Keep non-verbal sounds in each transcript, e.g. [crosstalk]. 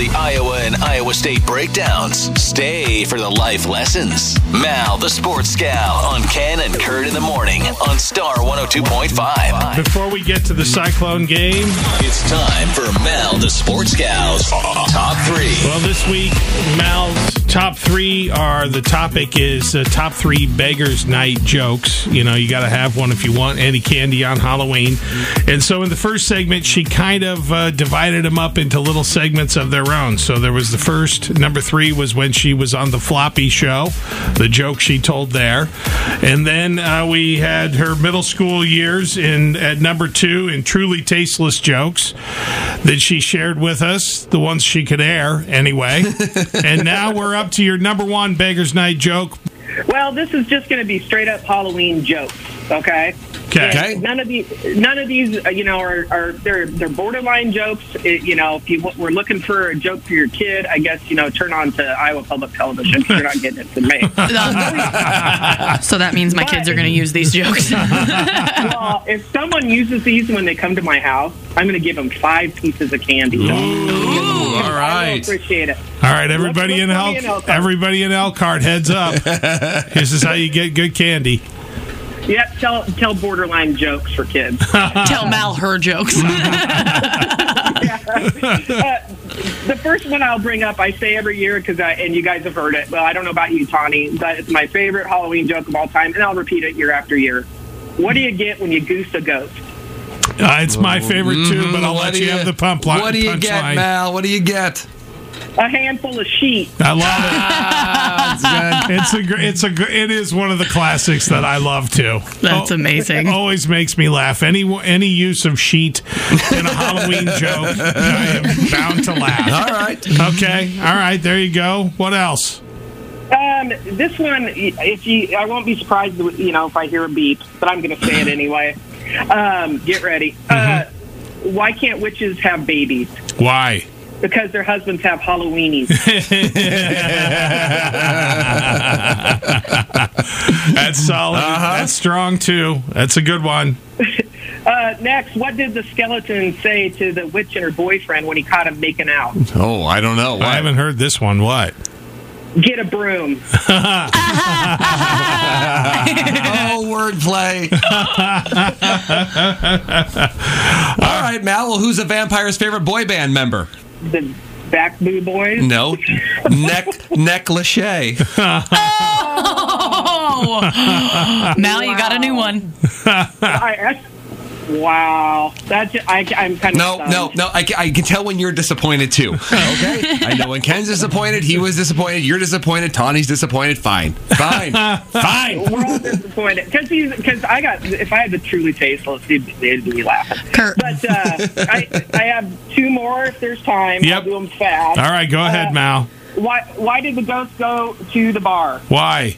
the Iowa and Iowa State breakdowns. Stay for the life lessons. Mal, the sports scout, on Ken and Kurt in the morning on Star 102.5. Before we get to the Cyclone game, It's time for Mal, the sports scout. Top three. well, this week, Mal's top three are the topic is uh, top three beggars' night jokes. You know, you got to have one if you want any candy on Halloween. And so, in the first segment, she kind of uh, divided them up into little segments of their own. So there was the first number three was when she was on the Floppy Show, the joke she told there, and then uh, we had her middle school years in at number two in truly tasteless jokes that she shared with us, the ones she could air anyway. [laughs] and now we're up to your number one beggars night joke. Well, this is just going to be straight up Halloween jokes. Okay. Okay. And None of these, none of these, you know, are, are they're they're borderline jokes. It, you know, if you w- were looking for a joke for your kid, I guess you know, turn on to Iowa Public Television. 'cause You're not getting it from me. [laughs] [laughs] so that means my kids are going to use these jokes. well, if someone uses these when they come to my house, I'm going to give them five pieces of candy. All I appreciate it. All right, everybody Look- in look El- in Elkhart. everybody in Elkhart, heads up. [laughs] this is how you get good candy. Yeah, tell tell borderline jokes for kids. [laughs] Tell Mal her jokes. [laughs] Uh, the first one I'll bring up, I say every year because and you guys have heard it. Well, I don't know about you, Tawny, but it's my favorite Halloween joke of all time, and I'll repeat it year after year. What do you get when you goose a ghost? Uh, it's my favorite too, but I'll What let do you have the pump line. What do you get, punchline. Mal? What do you get? A handful of sheep. I love it. Ah, good. [laughs] It's a gr- it's a gr- it is one of the classics that I love too. That's Oh, amazing. Always makes me laugh. Any any use of sheet in a Halloween joke, I am bound to laugh. All right. Okay, all right, there you go. What else? Um, this one, if you, I won't be surprised, you know, if I hear a beep, but I'm going to say it [laughs] anyway. Um, get ready. Uh, why can't witches have babies? Why? Because their husbands have Halloweenies. [laughs] That's solid. That's strong too. That's a good one. [laughs] Uh, next, what did the skeleton say to the witch and her boyfriend when he caught him making out? Oh, I don't know. I haven't heard this one. What? Get a broom. [laughs] Oh, wordplay. [laughs] All right, Mal. Well, who's a vampire's favorite boy band member? The back boo boys. No, neck neck lachey. [laughs] oh, Mal, you got a new one. I, I, wow, that's I, I'm kind of No, stunned. no, no. I, I can tell when you're disappointed too. [laughs] Okay, I know when Ken's disappointed, he was disappointed. You're disappointed. Tawny's disappointed. Fine, fine, [laughs] fine. We're all disappointed because because I got if I had the truly tasteless, they'd, they'd be laughing. Kurt. But uh, I I have two more if there's time. Yep. I'll do them fast. All right, go ahead, Uh, Mal. Why why did the ghost go to the bar Why?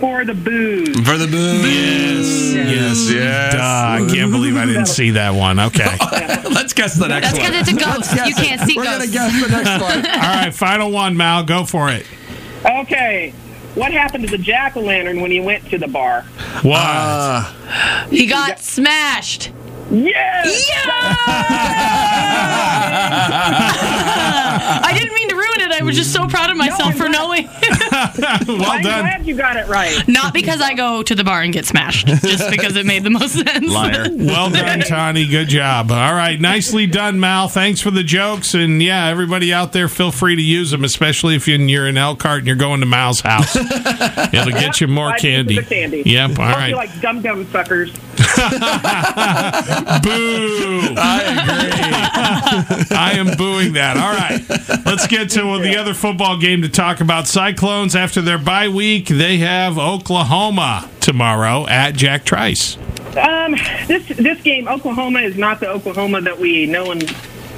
for the booze? For the boom. Yes, yes, Yes. Duh, I can't [laughs] believe I didn't see that one. Okay. [laughs] Let's guess the next That's one. because it's a ghost. You can't see We're gonna guess the next one. [laughs] right, final one, Mal. Go for it. Okay. What happened to the jack o' lantern when he went to the bar? What? Uh, He got smashed. Yes. [laughs] I didn't mean to ruin it. I was just so proud of myself for knowing. [laughs] well I'm done. glad you got it right. Not because I go to the bar and get smashed, just because it made the most sense. liar. [laughs] Well done, Tony. Good job. All right, nicely done, Mal. Thanks for the jokes, and yeah, everybody out there, feel free to use them, especially if you're in Elkhart and you're going to Mal's house. It'll get you more candy. candy. Yep. All right. You like dum dum suckers. [laughs] Boo! I agree. I am booing that. All right. Let's get to the other football game to talk about. Cyclones, after their bye week, they have Oklahoma tomorrow at Jack Trice. Um, this this game, Oklahoma is not the Oklahoma that we know and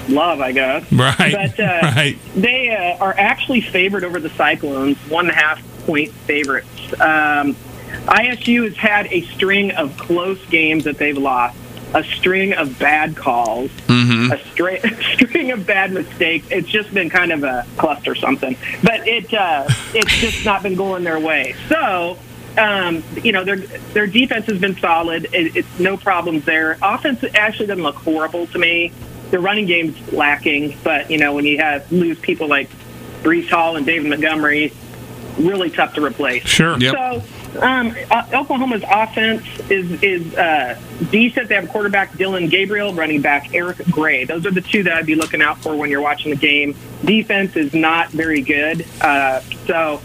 love, I guess. Right. But uh, right. they uh, are actually favored over the Cyclones, one and a half point favorites. Um, ISU has had a string of close games that they've lost, a string of bad calls, a stra- [laughs] string of bad mistakes. It's just been kind of a cluster something, but it uh, it's just not been going their way. So. Um, you know their their defense has been solid. It, it's no problems there. Offense actually doesn't look horrible to me. the running game's lacking, but you know when you have lose people like Breece Hall and David Montgomery, really tough to replace. Sure. Yep. So um, uh, Oklahoma's offense is is uh, decent. They have quarterback Dillon Gabriel, running back Eric Gray. Those are the two that I'd be looking out for when you're watching the game. Defense is not very good, uh, so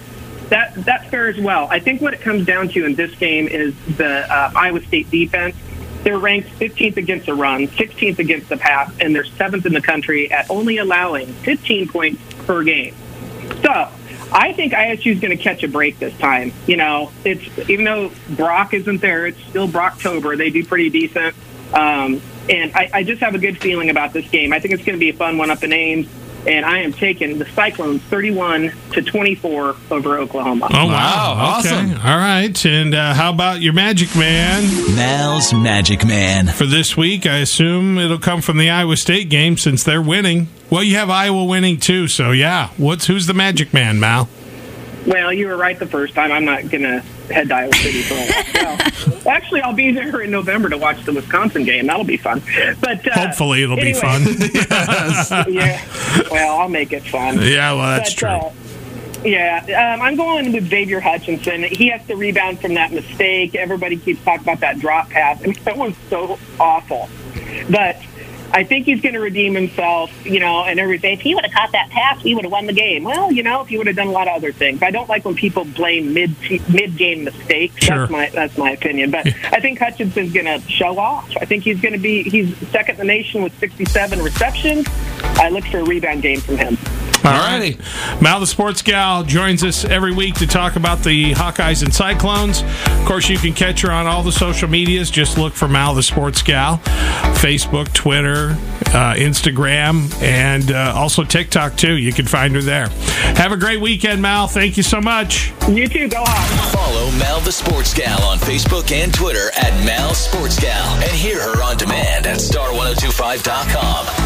that that's fair as well. I think what it comes down to in this game is the uh, Iowa State defense. They're ranked 15th against the run, 16th against the pass, and they're seventh in the country at only allowing 15 points per game. So I think ISU is going to catch a break this time. You know, it's even though Brock isn't there, it's still Brocktober. They do pretty decent, um, and I, I just have a good feeling about this game. I think it's going to be a fun one up in Ames, and I am taking the Cyclones 31 to 24 over Oklahoma. Oh, wow. Wow, Okay. All right. And uh, how about your Magic Man Mal's Magic Man. for this week? I assume it'll come from the Iowa State game since they're winning. Well, you have Iowa winning too, so yeah. What's who's the Magic Man, Mal? Well, you were right the first time. I'm not going to head to Iowa City for a while. [laughs] Well, actually, I'll be there in November to watch the Wisconsin game. That'll be fun. But uh, Hopefully, it'll be anyway, fun. [laughs] yeah. Well, I'll make it fun. yeah, well, that's But, true. uh, yeah, um, I'm going with Xavier Hutchinson. He has to rebound from that mistake. Everybody keeps talking about that drop pass. I mean, that was so awful. But I think he's going to redeem himself, you know, and everything. If he would have caught that pass, he would have won the game. Well, you know, if he would have done a lot of other things. I don't like when people blame mid mid game mistakes. Sure. That's my that's my opinion. But I think Hutchinson's going to show off. I think he's going to be he's second in the nation with 67 receptions. I look for a rebound game from him. All Alrighty. right. Mal, the sports gal, joins us every week to talk about the Hawkeyes and Cyclones. Of course, you can catch her on all the social medias. Just look for Mal, the sports gal, Facebook, Twitter, uh, Instagram, and uh, also TikTok, too. You can find her there. Have a great weekend, Mal. Thank you so much. You too. Go Hawks. Follow Mal the Sports Gal on Facebook and Twitter at Mal Sports Gal and hear her on demand at star1025.com.